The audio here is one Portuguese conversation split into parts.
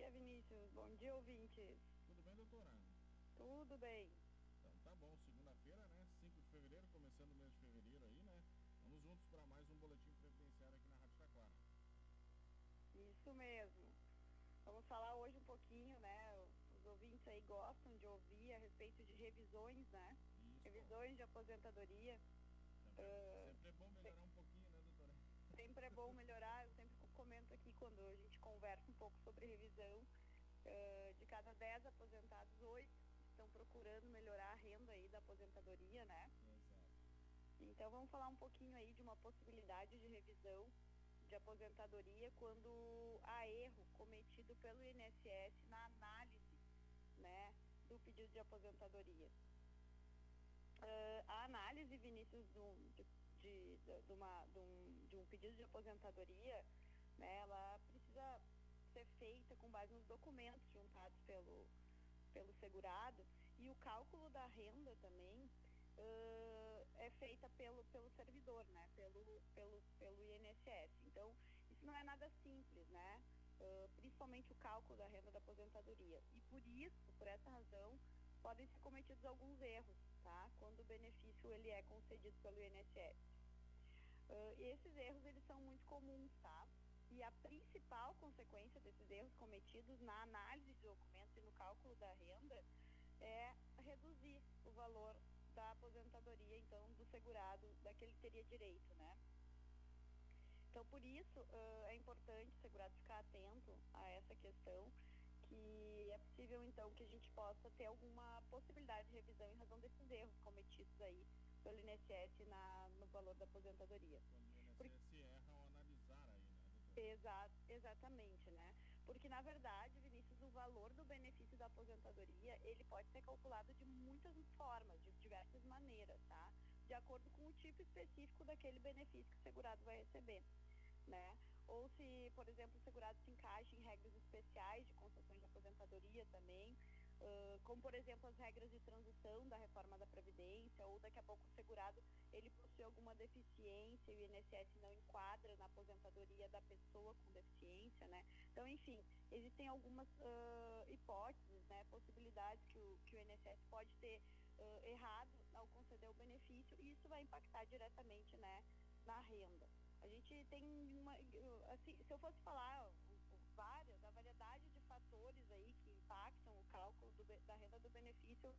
Vinícius. Bom dia, ouvintes. Tudo bem, doutora? Tudo bem. Então tá bom, segunda-feira, né? 5 de fevereiro, começando o mês de fevereiro aí, né? Vamos juntos para mais um boletim previdenciário aqui na Rádio Taquara. Isso mesmo. Vamos falar hoje um pouquinho, né? Os ouvintes aí gostam de ouvir a respeito de revisões, né? Isso. Revisões de aposentadoria. Sempre, Ah, sempre é bom melhorar um pouquinho, né, doutora? Sempre é bom melhorar, eu sempre aqui quando a gente conversa um pouco sobre revisão. eh, de cada 10 aposentados, 8 estão procurando melhorar a renda aí da aposentadoria, né? Exato. Então vamos falar um pouquinho aí de uma possibilidade de revisão de aposentadoria quando há erro cometido pelo INSS na análise né, do pedido de aposentadoria. Ah, a análise, Vinícius, do, de, de, de- de uma, de, um, de um pedido de aposentadoria, né, ela precisa ser feita com base nos documentos juntados pelo, pelo segurado e o cálculo da renda também ãh, é feita pelo, pelo servidor, né? Pelo, pelo, pelo INSS. Então, isso não é nada simples, né? Ãh, principalmente o cálculo da renda da aposentadoria. E por isso, por essa razão, podem ser cometidos alguns erros, tá? Quando o benefício ele é concedido pelo INSS. E esses erros, eles são muito comuns, tá? E a principal consequência desses erros cometidos na análise de documentos e no cálculo da renda é reduzir o valor da aposentadoria, então, do segurado, daquele que teria direito, né? Então, por isso, ãh, é importante o segurado ficar atento a essa questão, que é possível, então, que a gente possa ter alguma possibilidade de revisão em razão desses erros cometidos aí pelo INSS na, no valor da aposentadoria. Exa exatamente, né? Porque, na verdade, Vinícius, o valor do benefício da aposentadoria, ele pode ser calculado de muitas formas, de diversas maneiras, tá? De acordo com o tipo específico daquele benefício que o segurado vai receber, né? Ou se, por exemplo, o segurado se encaixa em regras especiais de concessões de aposentadoria também, ãh, como, por exemplo, as regras de transição da reforma da Previdência, ou daqui a pouco o segurado ele possui alguma deficiência e o INSS não enquadra na aposentadoria da pessoa com deficiência, né? Então, enfim, existem algumas ãh, hipóteses, né, possibilidades que o, que o INSS pode ter ãh, errado ao conceder o benefício e isso vai impactar diretamente, né, na renda. A gente tem uma, assim, se eu fosse falar o- o- várias, a variedade de fatores aí que impactam o cálculo do da renda do benefício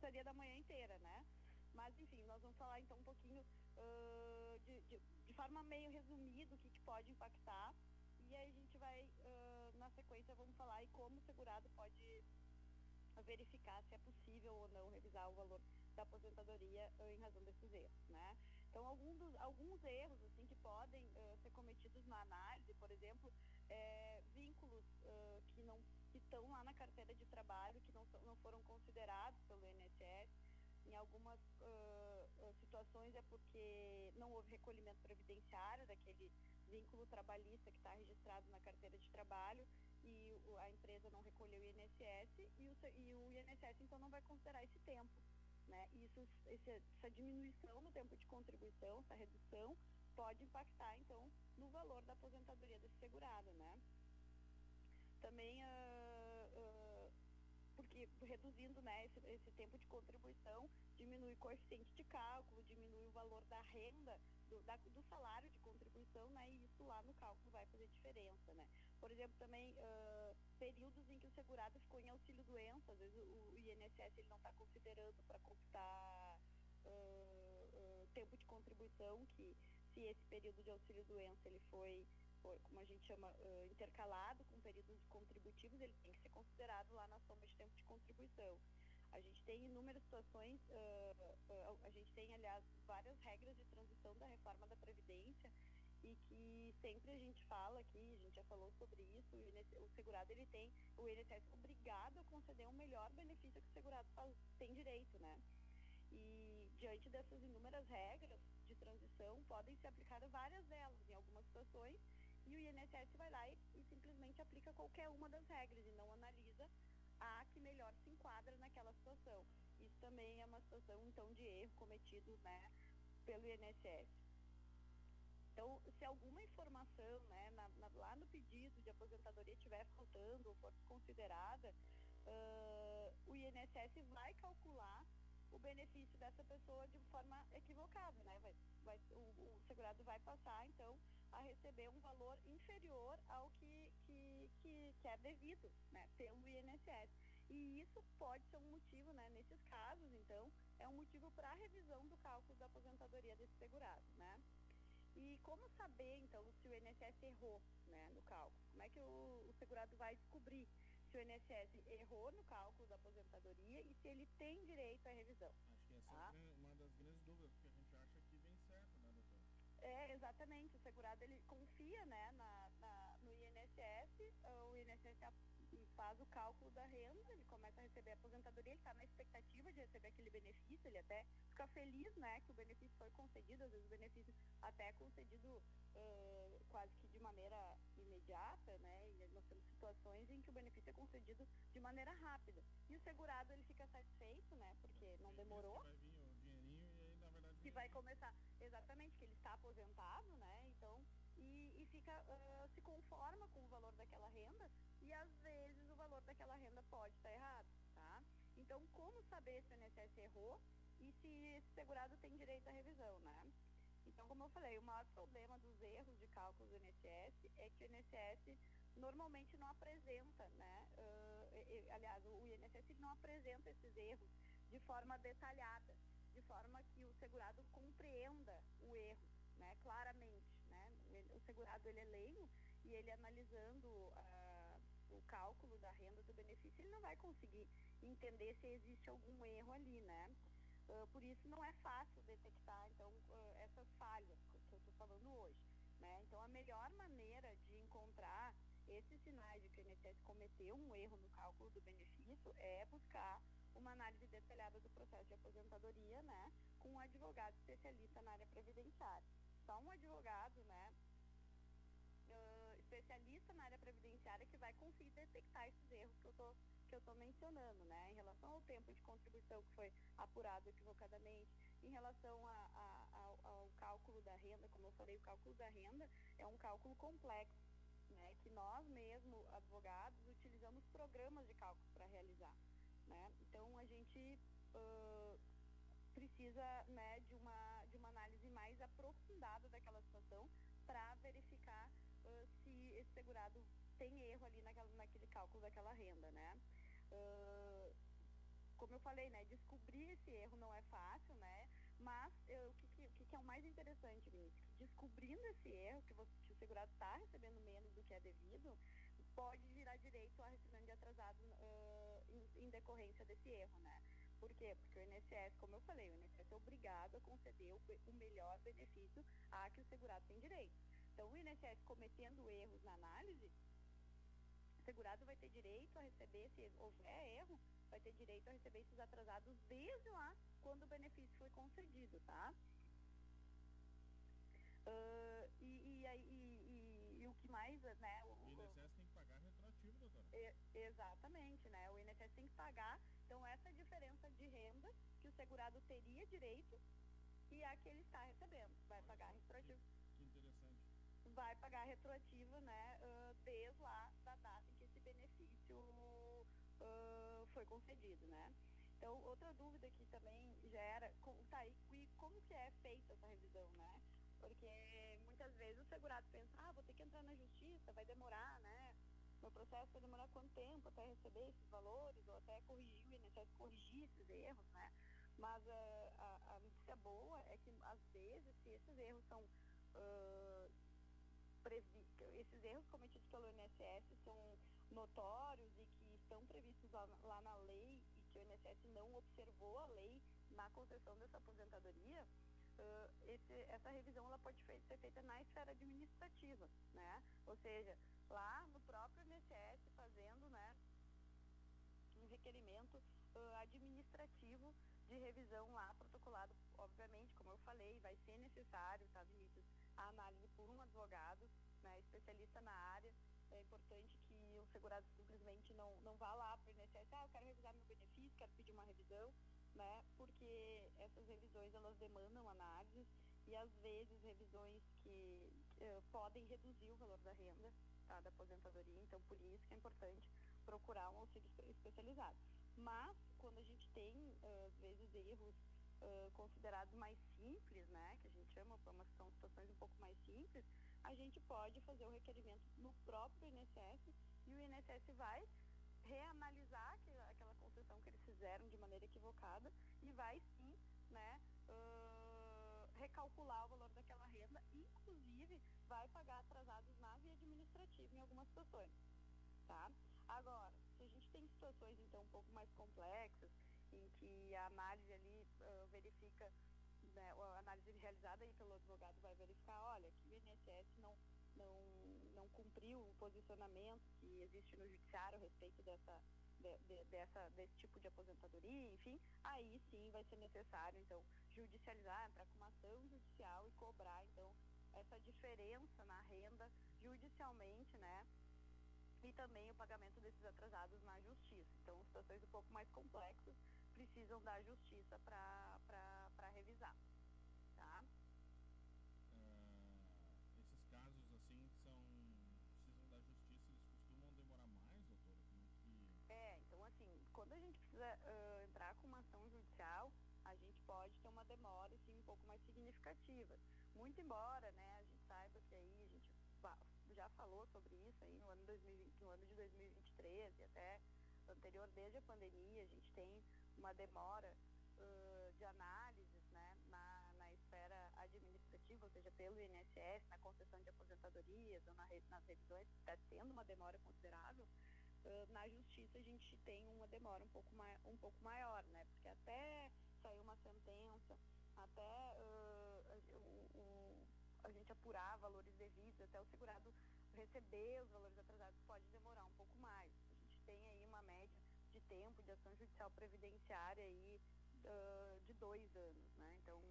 seria da manhã inteira, né? Mas, enfim, nós vamos falar então um pouquinho ãh, de, de, de forma meio resumida o que, que pode impactar. E aí a gente vai, ãh, na sequência, vamos falar aí como o segurado pode verificar se é possível ou não revisar o valor da aposentadoria em razão desses erros, né? Então, algum dos, alguns erros assim que podem ser cometidos na análise, por exemplo, é, vínculos que não estão lá na carteira de trabalho que não, não foram considerados pelo INSS. Em algumas ãh, situações é porque não houve recolhimento previdenciário daquele vínculo trabalhista que está registrado na carteira de trabalho e a empresa não recolheu o INSS e o, e o INSS então não vai considerar esse tempo. Né? Isso, essa diminuição no tempo de contribuição, essa redução, pode impactar então no valor da aposentadoria desse segurado. Né? Também ah, porque reduzindo né, esse, esse tempo de contribuição, diminui o coeficiente de cálculo, diminui o valor da renda, do, da- do salário de contribuição, né, e isso lá no cálculo vai fazer diferença. Né. Por exemplo, também ah, períodos em que o segurado ficou em auxílio doença, às vezes o, o INSS ele não está considerando para computar ah, ah, tempo de contribuição, que se esse período de auxílio doença ele foi, como a gente chama, ãh, intercalado com períodos contributivos, ele tem que ser considerado lá na soma de tempo de contribuição. A gente tem inúmeras situações, ãh, ãh, a gente tem, aliás, várias regras de transição da reforma da Previdência e que sempre a gente fala aqui, a gente já falou sobre isso, o, INSS, o segurado ele tem, o INSS obrigado a conceder um melhor benefício que o segurado faz- tem direito, né? E diante dessas inúmeras regras de transição, podem ser aplicadas várias delas em algumas situações e o INSS vai lá e, e simplesmente aplica qualquer uma das regras e não analisa a que melhor se enquadra naquela situação. Isso também é uma situação, então, de erro cometido né, pelo INSS. Então, se alguma informação né, na- na- lá no pedido de aposentadoria estiver faltando ou for desconsiderada, uh, o INSS vai calcular o benefício dessa pessoa de forma equivocada, né? Vai, vai, o, o, segurado vai passar, então, a receber um valor inferior ao que, que, que, que é devido né, pelo INSS. E isso pode ser um motivo, né, nesses casos, então, é um motivo para a revisão do cálculo da aposentadoria desse segurado, né? E como saber, então, se o INSS errou né, no cálculo? Como é que o, o segurado vai descobrir se o INSS errou no cálculo da aposentadoria e se ele tem direito à revisão? Acho que essa tá? é uma das grandes dúvidas, porque É, exatamente. O segurado, ele confia, né, na, na no INSS, o INSS faz o cálculo da renda, ele começa a receber a aposentadoria, ele está na expectativa de receber aquele benefício, ele até fica feliz né, que o benefício foi concedido, às vezes o benefício até é concedido quase que de maneira imediata, né? E nós temos situações em que o benefício é concedido de maneira rápida. E o segurado ele fica satisfeito, né? Porque não demorou. Vai vir o dinheirinho e aí, na verdade. Que vai começar, exatamente, que ele está aposentado, né? Então e, e fica, uh, se conforma com o valor daquela renda e às vezes o valor daquela renda pode estar errado, tá? Então, como saber se o INSS errou e se esse segurado tem direito à revisão, né? Então, como eu falei, o maior problema dos erros de cálculo do INSS é que o INSS normalmente não apresenta, né? Uh, aliás, o INSS não apresenta esses erros de forma detalhada, de forma que o segurado compreenda o erro, né? Claramente, né? O segurado ele é leigo e ele analisando uh, o cálculo da renda do benefício, ele não vai conseguir entender se existe algum erro ali, né? Uh, por isso não é fácil detectar então uh, essas falhas que eu estou falando hoje, né? Então a melhor maneira de encontrar esses sinais de que o INSS cometeu um erro no cálculo do benefício é buscar uma análise detalhada do processo de aposentadoria, né, com um advogado especialista na área previdenciária. Só um advogado, né, uh, especialista na área previdenciária que vai conseguir detectar esses erros que eu tô que eu estou mencionando, né, em relação ao tempo de contribuição que foi apurado equivocadamente, em relação a, a, ao, ao, cálculo da renda, como eu falei, o cálculo da renda é um cálculo complexo, né, que nós mesmos, advogados, utilizamos programas de cálculo para realizar, né, então a gente uh, precisa né, de, uma, de uma análise mais aprofundada daquela situação para verificar uh, se esse segurado tem erro ali naquela, naquele cálculo daquela renda, né? Uh, como eu falei, né, descobrir esse erro não é fácil, né? Mas eu, o, que, que, que, é o mais interessante, Vinícius? Descobrindo esse erro, que, você, que o segurado está recebendo menos do que é devido, pode virar direito a recebimento de atrasado uh, em, em decorrência desse erro, né? Por quê? Porque o INSS, como eu falei, o INSS é obrigado a conceder o, o melhor benefício a que o segurado tem direito. Então, o INSS cometendo erros na análise, o segurado vai ter direito a receber, se houver erro, vai ter direito a receber esses atrasados desde lá quando o benefício foi concedido, tá? Uh, e, e, e, e, o que mais, né? O, o INSS tem que pagar retroativo, doutora. Exatamente, né? O INSS tem que pagar então, essa diferença de renda que o segurado teria direito e a que ele está recebendo. Vai Olha, pagar retroativo. Que, interessante. Vai pagar retroativo, né, uh, desde lá da data em que esse benefício uh, foi concedido, né. Então, outra dúvida que também gera, tá, e, e como que é feita essa revisão, né? Porque muitas vezes o segurado pensa, ah, vou ter que entrar na justiça, vai demorar? Meu processo vai demorar quanto tempo até receber esses valores ou até corrigir o INSS corrigir esses erros, né? Mas uh, a, a notícia boa é que às vezes se esses erros são uh, esses erros cometidos pelo INSS são notórios e que estão previstos lá, lá na lei e que o INSS não observou a lei na concessão dessa aposentadoria, uh, esse, essa revisão ela pode ser feita na esfera administrativa, né? Ou seja, lá no próprio INSS fazendo, né, um requerimento uh, administrativo de revisão lá protocolado, obviamente, como eu falei, vai ser necessário, tá, Vinícius, a análise por um advogado, né, especialista na área. É importante que o segurado simplesmente não, não vá lá para o INSS, ah, eu quero revisar meu benefício, quero pedir uma revisão, né, porque essas revisões elas demandam análises e às vezes revisões que uh, podem reduzir o valor da renda tá, da aposentadoria, então por isso que é importante especializado. Mas, quando a gente tem, às vezes, erros uh, considerados mais simples, né, que a gente chama, mas são situações um pouco mais simples, a gente pode fazer o requerimento no próprio INSS e o INSS vai reanalisar aquela concessão que eles fizeram de maneira equivocada e vai sim, né, uh, recalcular o valor daquela renda, inclusive vai pagar atrasados na em algumas situações, tá? Agora, se a gente tem situações então um pouco mais complexas, em que a análise ali uh, verifica, né, a análise realizada aí pelo advogado vai verificar, olha, que o INSS não não, não cumpriu o posicionamento que existe no judiciário a respeito dessa, de, de, dessa, desse tipo de aposentadoria, enfim, aí sim vai ser necessário, então, judicializar, entrar com uma ação judicial e cobrar, então, essa diferença na renda judicialmente, né? E também o pagamento desses atrasados na justiça. Então, situações um pouco mais complexas precisam da justiça para revisar, tá? quando a gente precisa uh, entrar com uma ação judicial, a gente pode ter uma demora assim, um pouco mais significativa. Muito embora né, a gente saiba que aí a gente já falou sobre isso aí no ano, 2020, no ano de 2023 e até anterior, desde a pandemia, a gente tem uma demora uh, de análises né, na, na esfera administrativa, ou seja, pelo INSS, na concessão de aposentadorias ou na, nas revisões, está tendo uma demora considerável na justiça a gente tem uma demora um pouco, um pouco maior, né? Porque até sair uma sentença, até uh, a gente apurar valores devidos, até o segurado receber os valores atrasados pode demorar um pouco mais. A gente tem aí uma média de tempo de ação judicial previdenciária aí, uh, de dois anos, né? Então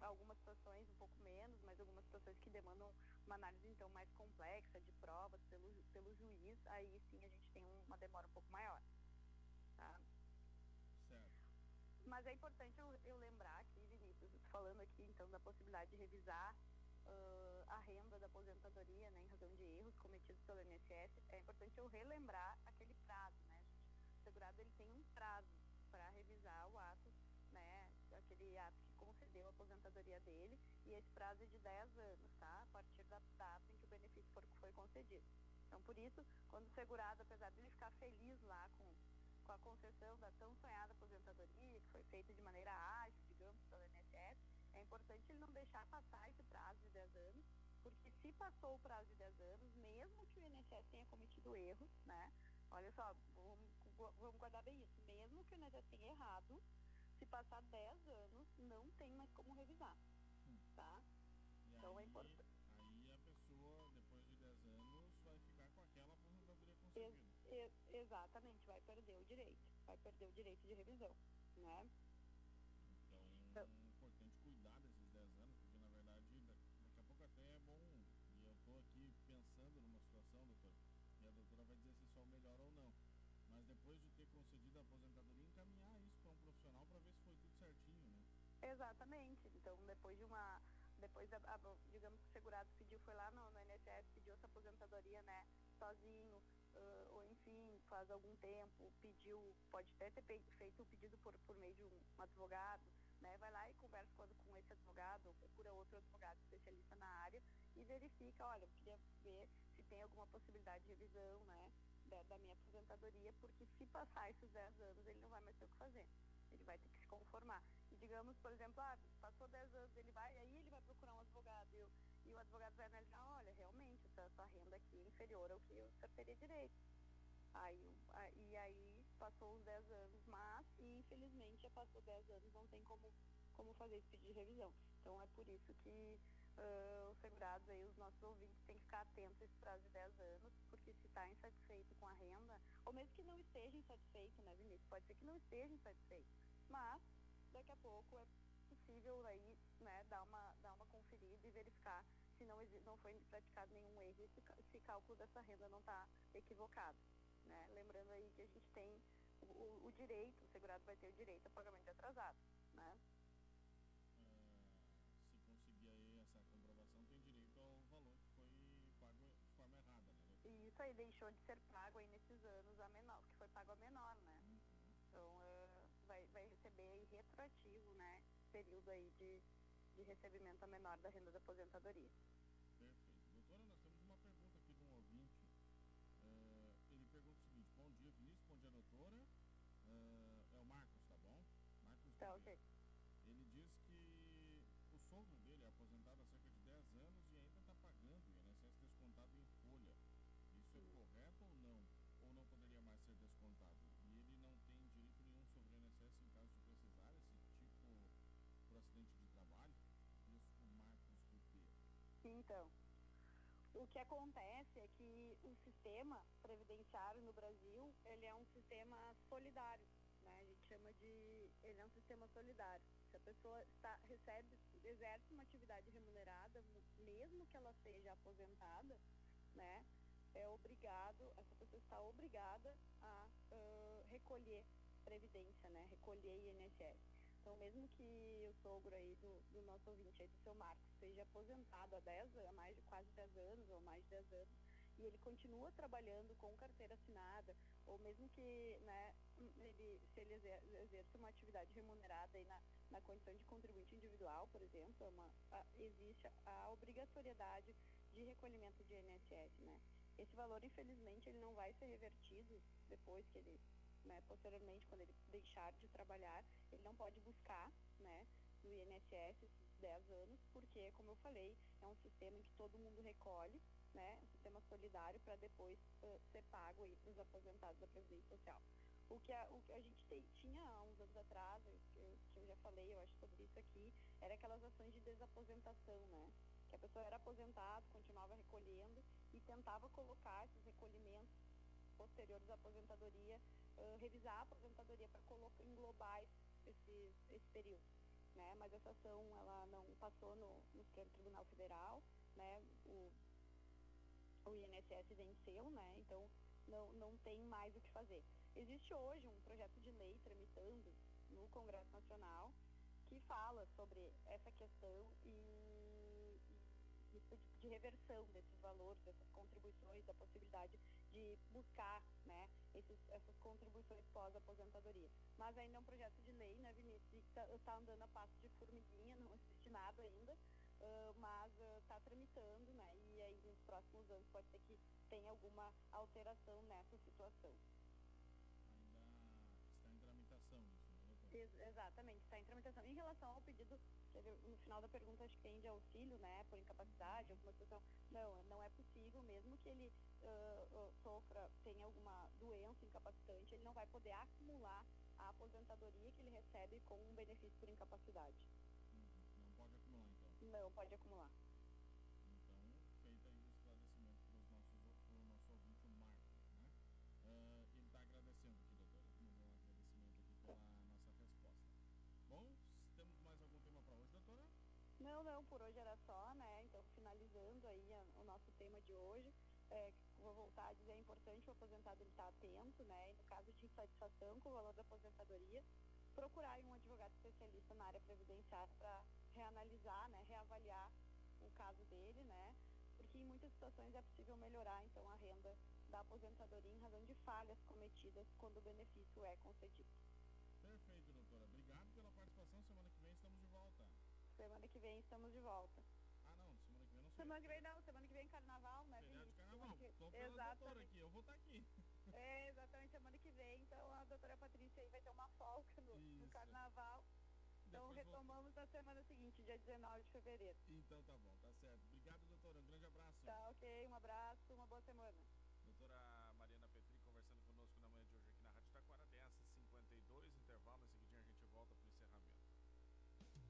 algumas situações um pouco menos, mas algumas situações que demandam uma análise então mais complexa de provas pelo, pelo juiz, aí sim a gente tem uma demora um pouco maior. Tá? Certo. Mas é importante eu, eu lembrar aqui, Vinícius, falando aqui então da possibilidade de revisar uh, a renda da aposentadoria né, em razão de erros cometidos pelo INSS, é importante eu relembrar aquele prazo, né? O segurado ele tem um prazo para revisar o ato né, aquele ato que concedeu a aposentadoria dele, e esse prazo é de 10 anos, tá? A partir da data em que o benefício for, foi concedido. Então, por isso, quando o segurado, apesar de ele ficar feliz lá com, com a concessão da tão sonhada aposentadoria, que foi feita de maneira ágil, digamos, pelo INSS, é importante ele não deixar passar esse prazo de 10 anos, porque se passou o prazo de 10 anos, mesmo que o INSS tenha cometido erros, né? Olha só, vamos, vamos guardar bem isso, mesmo que o INSS tenha errado, se passar 10 anos, não tem mais como revisar. Hum. Tá? E então aí, é importante. Aí a pessoa, depois de 10 anos, vai ficar com aquela aposentadoria concedida. Ex ex exatamente, vai perder o direito. Vai perder o direito de revisão. Né? Então, então é importante cuidar desses 10 anos, porque na verdade daqui a pouco até é bom. E eu estou aqui pensando numa situação, doutor, e a doutora vai dizer se isso é o melhor ou não mas depois de ter concedido a aposentadoria, encaminhar isso para um profissional para ver se foi tudo certinho, né? Exatamente. Então, depois de uma. Depois, a, a, digamos que o segurado pediu, foi lá no, no INSS, pediu essa aposentadoria, né, sozinho, uh, ou enfim, faz algum tempo, pediu, pode até ter feito o pedido por, por meio de um, um advogado, né, vai lá e conversa com, esse advogado, ou procura outro advogado especialista na área e verifica, olha, eu queria ver se tem alguma possibilidade de revisão, né, da, da, minha aposentadoria, porque se passar esses 10 anos, ele não vai mais ter o que fazer. Ele vai ter que se conformar. E digamos, por exemplo, ah, passou 10 anos, ele vai, aí ele vai procurar um advogado e, e o advogado vai analisar, olha, realmente, essa renda aqui é inferior ao que senhor teria direito. Aí, e aí passou os 10 anos, mas infelizmente já passou 10 anos, não tem como, como fazer esse pedido de revisão. Então é por isso que uh, os segurados aí, os nossos ouvintes, têm que ficar atentos a esse prazo de 10 anos, porque se está insatisfeito com a renda, ou mesmo que não esteja insatisfeito, né, Vinícius? Pode ser que não esteja insatisfeito, mas daqui a pouco é possível aí, né, dar uma, dar uma conferida e verificar se não, não foi praticado nenhum erro e se, se cálculo dessa renda não está equivocado. Né? Lembrando aí que a gente tem o, o, direito, o segurado vai ter o direito a pagamento atrasado. Né? isso aí deixou de ser pago aí nesses anos a menor, que foi pago a menor, né? Uhum. Então uh, vai, vai receber aí retroativo, né? Período aí de, de recebimento a menor da renda da aposentadoria. Então, o que acontece é que o sistema previdenciário no Brasil, ele é um sistema solidário, né? A gente chama de, ele é um sistema solidário. Se a pessoa está, recebe, exerce uma atividade remunerada, mesmo que ela seja aposentada, né? É obrigado, essa pessoa está obrigada a uh, recolher previdência, né? Recolher INSS. Então, mesmo que o sogro aí do, do nosso ouvinte aí, do seu Marcos, seja aposentado há 10 anos, mais de quase 10 anos, ou mais de 10 anos, e ele continua trabalhando com carteira assinada, ou mesmo que né, ele, se ele exerce uma atividade remunerada aí na, na condição de contribuinte individual, por exemplo, é uma, a, existe a obrigatoriedade de recolhimento de INSS, né? Esse valor, infelizmente, ele não vai ser revertido depois que ele né, posteriormente, quando ele deixar de trabalhar, ele não pode buscar né, no INSS esses 10 anos, porque, como eu falei, é um sistema em que todo mundo recolhe, né, um sistema solidário para depois uh, ser pago para os aposentados da Previdência Social. O que a, o que a gente te, tinha há uns anos atrás, eu, que eu já falei, eu acho, sobre isso aqui, era aquelas ações de desaposentação, né? Que a pessoa era aposentada, continuava recolhendo e tentava colocar esses recolhimentos posteriores à aposentadoria Revisar a aposentadoria para englobar esse, esse período. Né? Mas essa ação ela não passou no, no Tribunal Federal, né? o, o INSS venceu, né? então não, não tem mais o que fazer. Existe hoje um projeto de lei tramitando no Congresso Nacional que fala sobre essa questão e, e de reversão desses valores, dessas contribuições, da possibilidade de buscar né, esses, essas contribuições pós-aposentadoria. Mas ainda é um projeto de lei, né, Vinícius, que está tá andando a passo de formiguinha, não existe nada ainda, uh, mas está uh, tramitando, né, e aí nos próximos anos pode ser que tenha alguma alteração nessa situação. Ainda está em tramitação isso, né? Ex exatamente, está em tramitação. Em relação ao pedido no final da pergunta acho que tem de auxílio, né, por incapacidade, alguma situação. Não, não é possível, mesmo que ele uh, uh, sofra, tenha alguma doença incapacitante, ele não vai poder acumular a aposentadoria que ele recebe com um benefício por incapacidade. Uhum. Não pode acumular, então? Não pode acumular. Então, feito aí o esclarecimento para os nossos, para o nosso ouvinte, o Marcos, né? Uh, ele está agradecendo aqui, doutora, mandou um agradecimento aqui pela nossa resposta. Bom, temos mais algum tema para hoje, doutora? Não, por hoje era só, né? Então, finalizando aí a, o nosso tema de hoje, é, vou voltar a dizer, é importante o aposentado estar atento, né? E no caso de insatisfação com o valor da aposentadoria, procurar um advogado especialista na área previdenciária para reanalisar, né? Reavaliar o caso dele, né? Porque em muitas situações é possível melhorar, então, a renda da aposentadoria em razão de falhas cometidas quando o benefício é concedido. Perfeito, doutora. Obrigado pela participação. Semana que vem estamos de volta. Semana que vem estamos de volta. Ah, não. Semana que vem não sei. Semana que vem não. Semana que vem carnaval, né, Feriado de carnaval. Semana que- Tô pela Exatamente. doutora aqui. Eu vou estar aqui. É, exatamente. Semana que vem, então, a doutora Patrícia aí vai ter uma folga no, no carnaval. Então, Depois vou- retomamos na semana seguinte, dia 19 de fevereiro. Então tá bom, tá certo. Obrigado, doutora. Um grande abraço. Tá, ok? Um abraço.